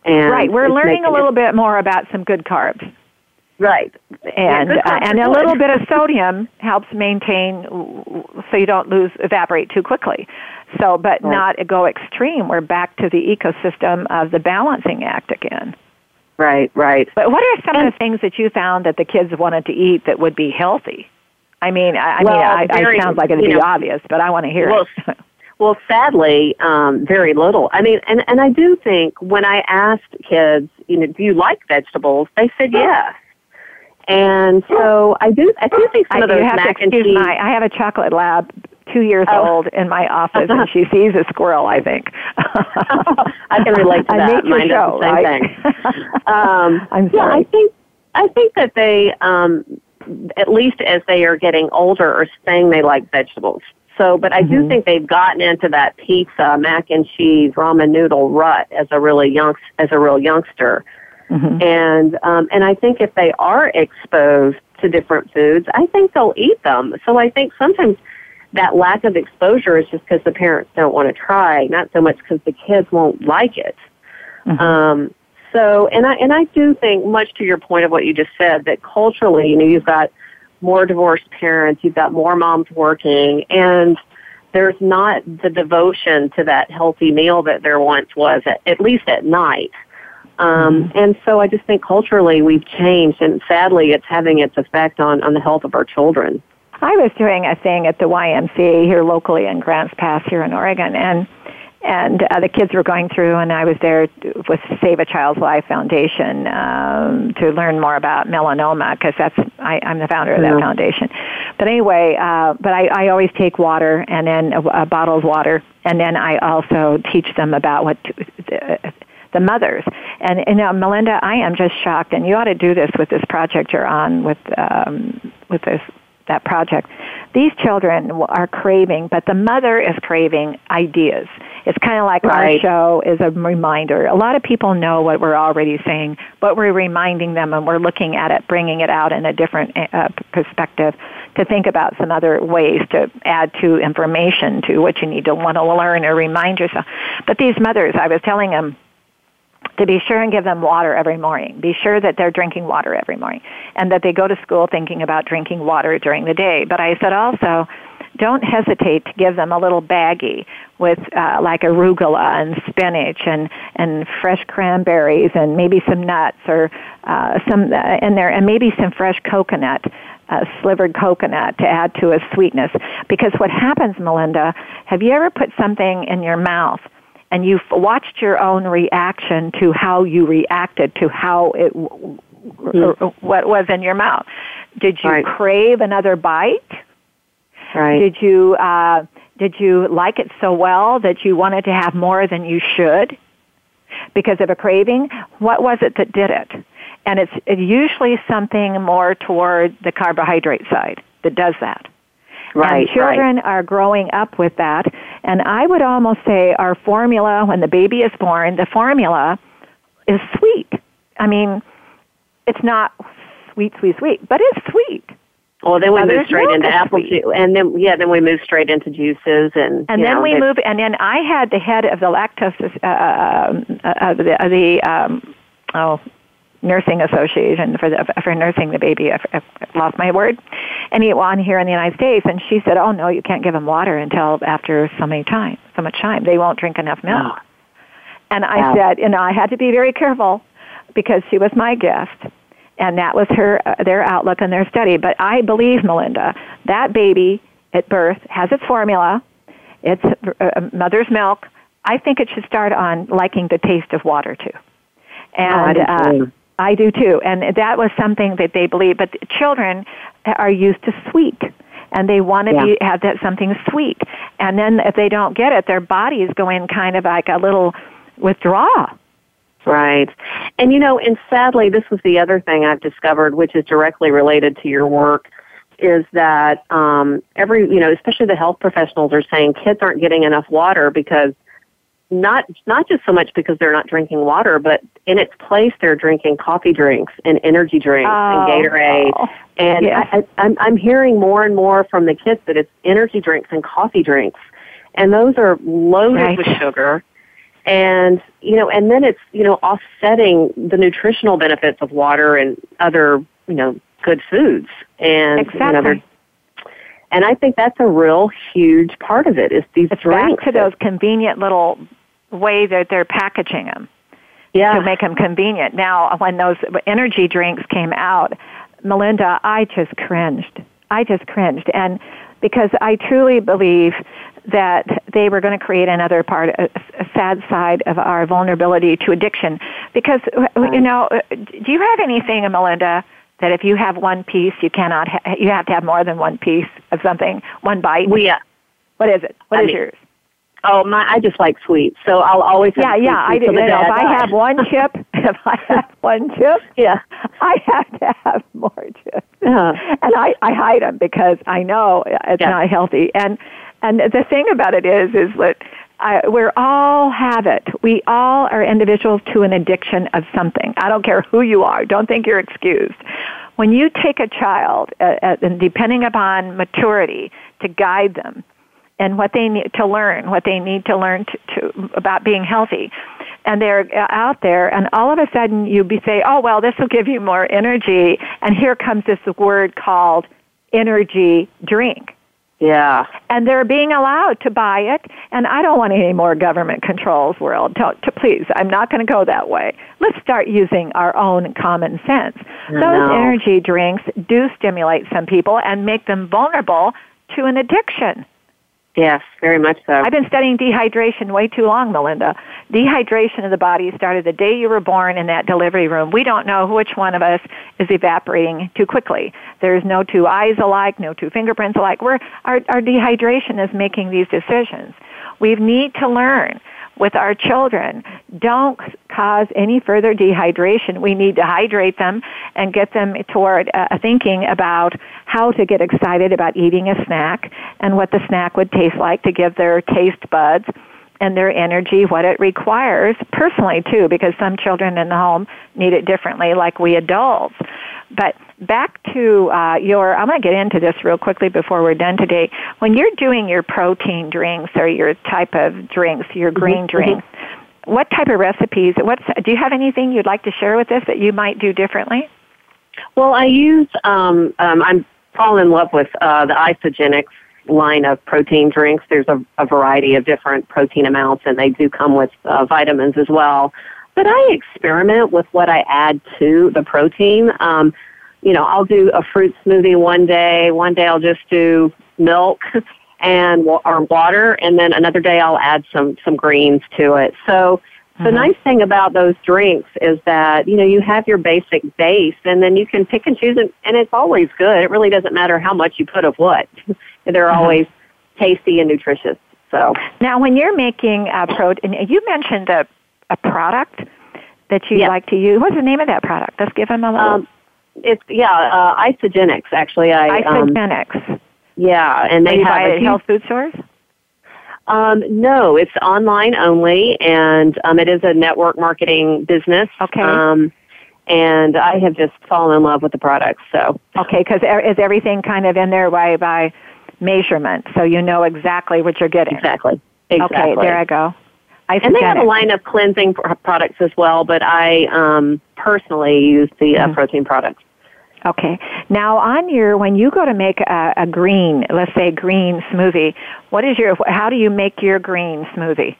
B: and right we're learning a little it, bit more about some good carbs
C: Right.
B: And yeah, uh, and a little bit of sodium helps maintain so you don't lose evaporate too quickly. So, but right. not go extreme. We're back to the ecosystem of the balancing act again.
C: Right, right.
B: But what are some and, of the things that you found that the kids wanted to eat that would be healthy? I mean, I, I
C: well,
B: mean, I, very, I sounds like it'd be know, obvious, but I want to hear
C: well,
B: it.
C: well, sadly, um, very little. I mean, and and I do think when I asked kids, you know, do you like vegetables? They said yes. And so I do, I do think some I, of those mac and cheese.
B: My, I have a chocolate lab, two years oh. old, in my office, and she sees a squirrel. I think.
C: I can relate to that.
B: Mine show,
C: the same
B: right?
C: thing. Um,
B: I'm sorry.
C: Yeah, I think I think that they, um, at least as they are getting older, are saying they like vegetables. So, but I mm-hmm. do think they've gotten into that pizza, mac and cheese, ramen noodle rut as a really young, as a real youngster. Mm-hmm. And um, and I think if they are exposed to different foods, I think they'll eat them. So I think sometimes that lack of exposure is just because the parents don't want to try, not so much because the kids won't like it. Mm-hmm. Um, so, and I and I do think, much to your point of what you just said, that culturally, you know, you've got more divorced parents, you've got more moms working, and there's not the devotion to that healthy meal that there once was, at, at least at night. Um, mm-hmm. And so I just think culturally we've changed, and sadly, it's having its effect on, on the health of our children.
B: I was doing a thing at the YMCA here locally in Grants Pass here in Oregon, and and uh, the kids were going through, and I was there with Save a Child's Life Foundation um, to learn more about melanoma because that's I, I'm the founder of that mm-hmm. foundation. But anyway, uh, but I, I always take water and then a, a bottle of water, and then I also teach them about what. To, the, the mothers. And you know, Melinda, I am just shocked, and you ought to do this with this project you're on with um, with this that project. These children are craving, but the mother is craving ideas. It's kind of like right. our show is a reminder. A lot of people know what we're already saying, but we're reminding them and we're looking at it, bringing it out in a different uh, perspective to think about some other ways to add to information to what you need to want to learn or remind yourself. But these mothers, I was telling them, to be sure and give them water every morning. Be sure that they're drinking water every morning and that they go to school thinking about drinking water during the day. But I said also, don't hesitate to give them a little baggie with uh, like arugula and spinach and and fresh cranberries and maybe some nuts or uh, some uh, in there and maybe some fresh coconut uh, slivered coconut to add to a sweetness because what happens melinda have you ever put something in your mouth and you've watched your own reaction to how you reacted to how it mm. what was in your mouth. Did you right. crave another bite?
C: Right.
B: Did you uh, did you like it so well that you wanted to have more than you should because of a craving? What was it that did it? And it's usually something more toward the carbohydrate side that does that.
C: Right,
B: and children
C: right.
B: are growing up with that. And I would almost say our formula, when the baby is born, the formula is sweet. I mean, it's not sweet, sweet, sweet, but it's sweet.
C: Well, then we move straight into apple juice, and then yeah, then we move straight into juices, and
B: and then
C: know,
B: we move, and then I had the head of the lactose, uh, uh, uh, the, uh, the um, oh, nursing association for the, for nursing the baby. I, I lost my word. And he on here in the United States, and she said, "Oh no, you can't give them water until after so many time, so much time. They won't drink enough milk." Oh. And I wow. said, you know, I had to be very careful because she was my guest, and that was her uh, their outlook and their study. But I believe Melinda, that baby at birth has its formula. It's uh, mother's milk. I think it should start on liking the taste of water too.
C: And oh, uh,
B: I do too. And that was something that they believe. But children are used to sweet. And they want to yeah. be, have that something sweet. And then if they don't get it, their bodies go in kind of like a little withdrawal.
C: Right. And you know, and sadly, this was the other thing I've discovered, which is directly related to your work, is that um, every, you know, especially the health professionals are saying kids aren't getting enough water because not not just so much because they're not drinking water, but in its place they're drinking coffee drinks and energy drinks
B: oh,
C: and Gatorade.
B: Oh,
C: and
B: yes.
C: I, I'm I'm hearing more and more from the kids that it's energy drinks and coffee drinks, and those are loaded
B: right.
C: with sugar. And you know, and then it's you know offsetting the nutritional benefits of water and other you know good foods. And
B: exactly.
C: You know, and I think that's a real huge part of it is these
B: it's
C: drinks.
B: Back to those convenient little way that they're packaging them
C: yeah.
B: to make them convenient. Now, when those energy drinks came out, Melinda, I just cringed. I just cringed. And because I truly believe that they were going to create another part, sad side of our vulnerability to addiction. Because, you know, do you have anything, Melinda, that if you have one piece, you cannot, ha- you have to have more than one piece of something, one bite?
C: We, uh,
B: what is it? What
C: I
B: is
C: mean,
B: yours?
C: Oh, my! I just like sweets, so I'll always have
B: yeah, yeah. I do. You know, if I have one chip, if I have one chip,
C: yeah,
B: I have to have more chips,
C: uh-huh.
B: and I I hide them because I know it's
C: yeah.
B: not healthy. And and the thing about it is, is that I, we're all have it. We all are individuals to an addiction of something. I don't care who you are. Don't think you're excused. When you take a child, uh, uh, and depending upon maturity, to guide them and what they need to learn, what they need to learn to, to about being healthy. And they're out there, and all of a sudden you be say, "Oh well, this will give you more energy," and here comes this word called energy drink.
C: Yeah.
B: And they're being allowed to buy it, and I don't want any more government controls, world. To, to please, I'm not going to go that way. Let's start using our own common sense.
C: I
B: Those
C: know.
B: energy drinks do stimulate some people and make them vulnerable to an addiction.
C: Yes, very much so.
B: I've been studying dehydration way too long, Melinda. Dehydration of the body started the day you were born in that delivery room. We don't know which one of us is evaporating too quickly. There's no two eyes alike, no two fingerprints alike. We're, our, our dehydration is making these decisions. We need to learn with our children. Don't cause any further dehydration. We need to hydrate them and get them toward uh, thinking about how to get excited about eating a snack and what the snack would taste like to give their taste buds and their energy what it requires personally too because some children in the home need it differently like we adults. But back to uh, your i'm going to get into this real quickly before we're done today. When you're doing your protein drinks or your type of drinks your green
C: Mm-hmm,
B: drinks what type of recipes what's do you have anything you'd like to share with us that you might do differently?
C: Well, I use, um, um, I'm falling in love with uh, the Isagenix line of protein drinks. There's a, a variety of different protein amounts, and they do come with uh, vitamins as well. But I experiment with what I add to the protein. Um, you know, I'll do a fruit smoothie one day. One day I'll just do milk and or water, and then another day I'll add some some greens to it. So the nice thing about those drinks is that you know you have your basic base, and then you can pick and choose, and, and it's always good. It really doesn't matter how much you put of what; they're always tasty and nutritious. So
B: now when you're making a protein you mentioned a, a product that you
C: Yes.
B: like to use what's the name of that product let's give them a little
C: um, it's yeah, uh, Isagenix actually. I um, yeah, and they
B: you
C: have a
B: it at
C: huge
B: health food stores
C: Um, no, it's online only, and um, it is a network marketing business.
B: Okay.
C: Um, and I have just fallen in love with the products. So
B: Okay, because is everything kind of in there by by measurement, so you know exactly what you're getting.
C: exactly, exactly.
B: Okay, there I go.
C: I and they have a line of cleansing products as well, but I um, personally use the uh,
B: Mhm.
C: protein products.
B: Okay. Now, on your when you go to make a, a green, let's say green smoothie, what is your? How do you make your green smoothie?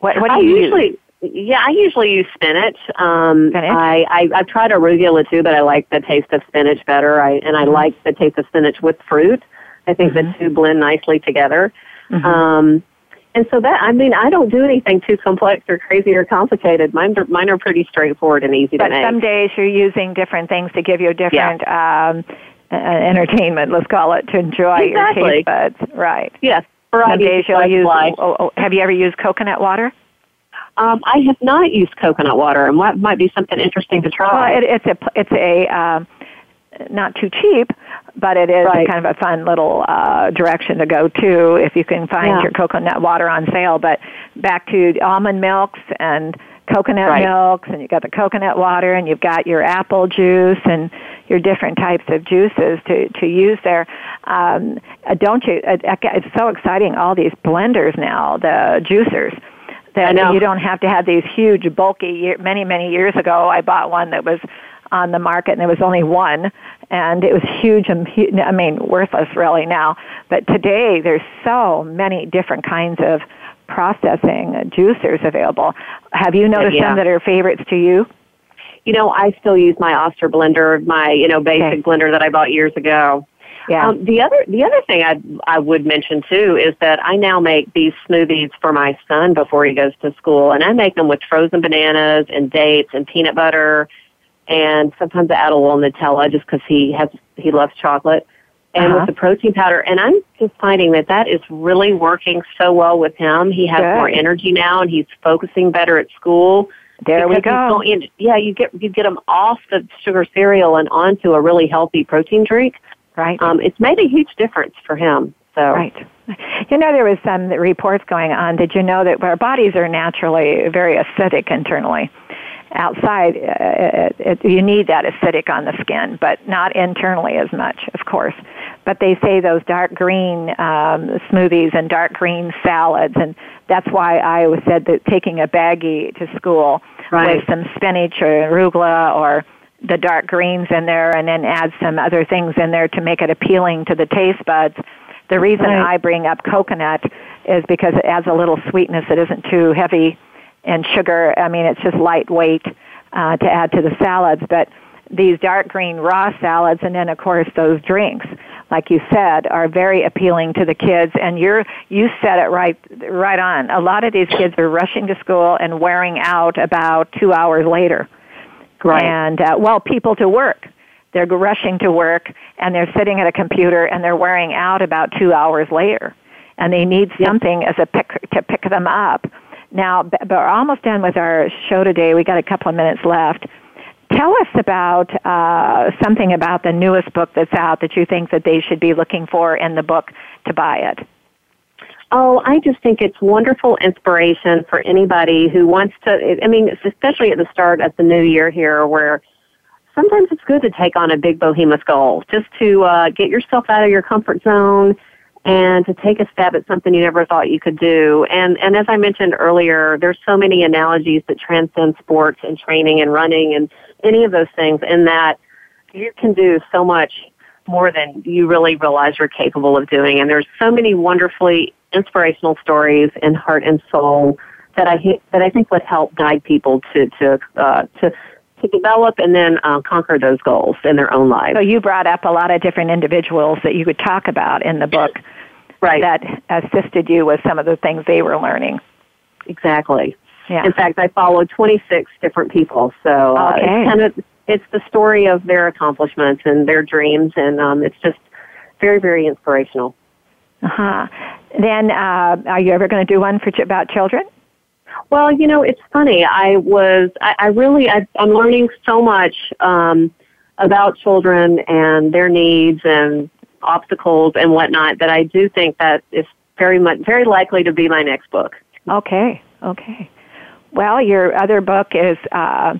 B: What What do
C: I
B: you
C: usually, yeah, I usually use spinach. Um,
B: Spinach?
C: I, I I've tried arugula too, but I like the taste of spinach better. I and I
B: Mm-hmm.
C: like the taste of spinach with fruit. I think the two blend nicely together.
B: Mhm.
C: Um, and so that I mean, I don't do anything too complex or crazy or complicated. Mine are, mine are pretty straightforward and easy
B: But
C: to make.
B: some days you're using different things to give you different um, uh, entertainment. Let's call it to enjoy
C: Exactly.
B: your taste buds. Right.
C: yes,
B: Some days you'll use. Oh, oh, have you ever used coconut water?
C: Um, I have not used coconut water, and what might be something interesting to try.
B: Well, it, it's a it's a um, not too cheap, but it is
C: Right.
B: kind of a fun little uh, direction to go to if you can find
C: Yeah.
B: your coconut water on sale. But back to almond milks and coconut
C: Right.
B: milks, and you've got the coconut water, and you've got your apple juice and your different types of juices to to use there. Um, uh, don't you? Uh, it's so exciting! All these blenders now, the juicers. That
C: I know.
B: you don't have to have these huge, bulky. Many, many years ago, I bought one that was on the market, and there was only one, and it was huge and I mean worthless really now. But today, there's so many different kinds of processing juicers available. Have you noticed
C: Yeah.
B: some that are favorites to you?
C: you know, I still use my Oster blender, my you know basic
B: Okay.
C: blender that I bought years ago.
B: Yeah.
C: Um, the other the other thing I I would mention too is that I now make these smoothies for my son before he goes to school, and I make them with frozen bananas and dates and peanut butter, and sometimes I add a little Nutella just because he has he loves chocolate, and
B: Uh-huh.
C: with the protein powder. And I'm just finding that that is really working so well with him. He has
B: Good.
C: more energy now, and he's focusing better at school.
B: there we go.
C: going in- yeah, you get you get them off the sugar cereal and onto a really healthy protein drink.
B: Right.
C: Um, it's made a huge difference for him. So
B: Right. You know, there was some reports going on. Did you know that our bodies are naturally very acidic internally? Outside, uh, it, it, you need that acidic on the skin, but not internally as much, of course. But they say those dark green um, smoothies and dark green salads, and that's why I always said that taking a baggie to school
C: Right.
B: with some spinach or arugula or the dark greens in there and then add some other things in there to make it appealing to the taste buds The reason
C: Right.
B: I bring up coconut is because it adds a little sweetness that isn't too heavy in sugar. I mean, it's just lightweight uh, to add to the salads. But these dark green raw salads, and then of course those drinks, like you said, are very appealing to the kids. And you're you said it right right on. A lot of these kids are rushing to school and wearing out about two hours later.
C: Right.
B: And uh, well, people to work. They're rushing to work and they're sitting at a computer and they're wearing out about two hours later. And they need something as a pick to pick them up. Now, but we're almost done with our show today. We got a couple of minutes left. Tell us about uh, something about the newest book that's out that you think that they should be looking for in the book to buy it.
C: Oh, I just think it's wonderful inspiration for anybody who wants to. I mean, especially at the start of the new year here, where sometimes it's good to take on a big behemoth goal, just to uh, get yourself out of your comfort zone and to take a stab at something you never thought you could do. And and as I mentioned earlier, there's so many analogies that transcend sports and training and running and any of those things, in that you can do so much more than you really realize you're capable of doing. And there's so many wonderfully inspirational stories in Heart and Sole that I that I think would help guide people to to uh, to to develop and then uh, conquer those goals in their own lives.
B: So you brought up a lot of different individuals that you could talk about in the book
C: right.
B: that assisted you with some of the things they were learning.
C: exactly.
B: Yeah.
C: In fact, I followed 26 different people. So uh,
B: Okay.
C: it's kind of it's the story of their accomplishments and their dreams, and um, it's just very very inspirational.
B: Uh-huh. Then, uh, are you ever going to do one for ch- about children?
C: Well, you know, it's funny. I was, I, I really, I, I'm learning so much um, about children and their needs and obstacles and whatnot that I do think that is very much, very likely to be my next book.
B: Okay, okay. Well, your other book is uh,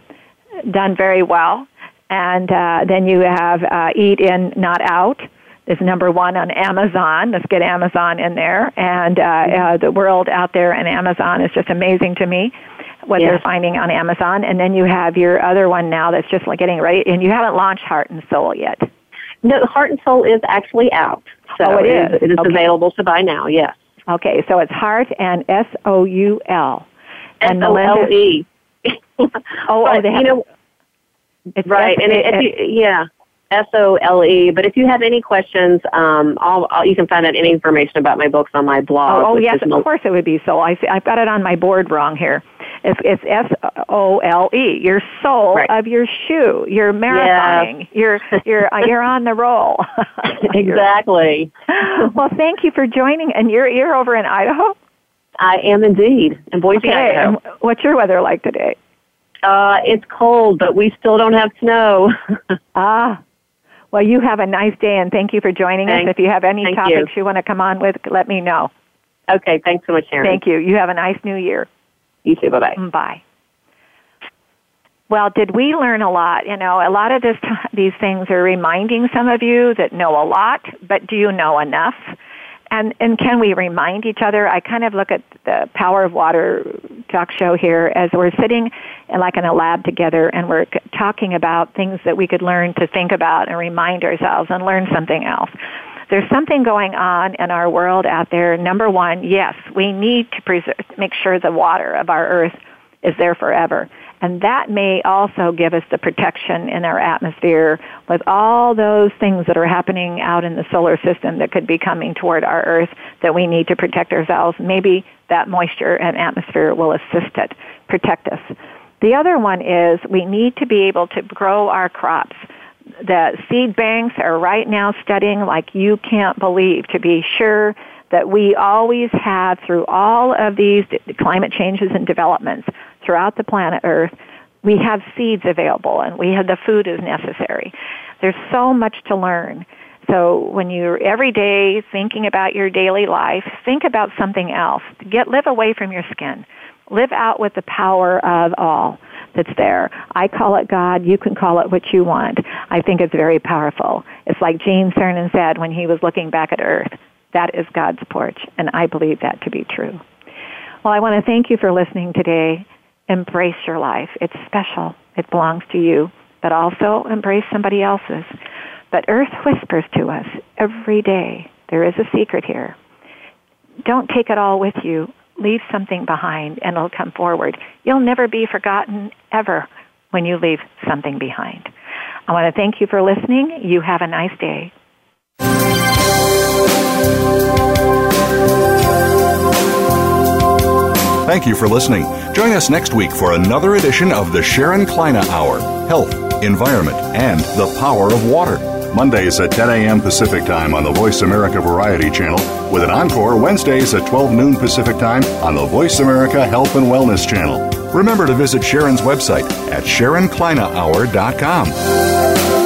B: done very well, and uh, then you have uh, Eat In, Not Out. Is number one on Amazon. Let's get Amazon in there, and uh, uh, the world out there and Amazon is just amazing to me. What
C: Yes.
B: they're finding on Amazon, and then you have your other one now that's just like getting ready, and you haven't launched Heart and Sole yet.
C: No, Heart and Sole is actually out. So
B: Oh, it is?
C: It is
B: Okay.
C: available to buy now. Yes.
B: Okay, so it's Heart and S O U L. And
C: S O L E.
B: Oh, oh, they have,
C: you know,
B: it's
C: right. And you, yeah, S O L E. But if you have any questions, um, I'll, I'll, you can find out any information about my books on my blog.
B: Oh, oh yes, of course it would be So I I've got it on my board wrong here. It's it's S O L E. Your soul
C: Right.
B: of your shoe. You're marathoning. You're you're uh, you're on the roll.
C: Exactly.
B: well, thank you for joining. And you're you're over in Idaho.
C: I am indeed in Boise,
B: Okay.
C: Idaho.
B: And what's your weather like today?
C: Uh, it's cold, but we still don't have snow.
B: Ah. Well, you have a nice day, and thank you for joining
C: Thanks.
B: us. If you have any
C: Thank
B: topics
C: you.
B: you want to come on with, let me know.
C: okay, thanks so much, Sharon.
B: Thank you. You have a nice new year.
C: You too. Bye bye.
B: Mm, bye. Well, did we learn a lot? You know, a lot of this, these things are reminding some of you that know a lot, but do you know enough? And and can we remind each other? I kind of look at the Power of Water talk show here as we're sitting in, like in a lab together, and we're talking about things that we could learn to think about and remind ourselves and learn something else. There's something going on in our world out there. Number one, yes, we need to preserve, make sure the water of our earth is there forever. And that may also give us the protection in our atmosphere with all those things that are happening out in the solar system that could be coming toward our Earth that we need to protect ourselves. Maybe that moisture and atmosphere will assist it, protect us. The other one is we need to be able to grow our crops. The seed banks are right now studying like you can't believe to be sure that we always have through all of these climate changes and developments throughout the planet Earth, we have seeds available and we have the food is necessary. There's so much to learn. So when you're every day thinking about your daily life, think about something else. Get live away from your skin. Live out with the power of all that's there. I call it God. You can call it what you want. I think it's very powerful. It's like Gene Cernan said when he was looking back at Earth. That is God's porch, and I believe that to be true. Well, I want to thank you for listening today. Embrace your life. It's special. It belongs to you, but also embrace somebody else's. But Earth whispers to us every day, there is a secret here. Don't take it all with you. Leave something behind and it'll come forward. You'll never be forgotten ever when you leave something behind. I want to thank you for listening. You have a nice day.
A: Thank you for listening. Join us next week for another edition of the Sharon Kleyne Hour Health, Environment, and the Power of Water. Mondays at 10 a.m. Pacific Time on the Voice America Variety Channel, with an encore Wednesdays at 12 noon Pacific Time on the Voice America Health and Wellness Channel. Remember to visit Sharon's website at SharonKleynehour.com.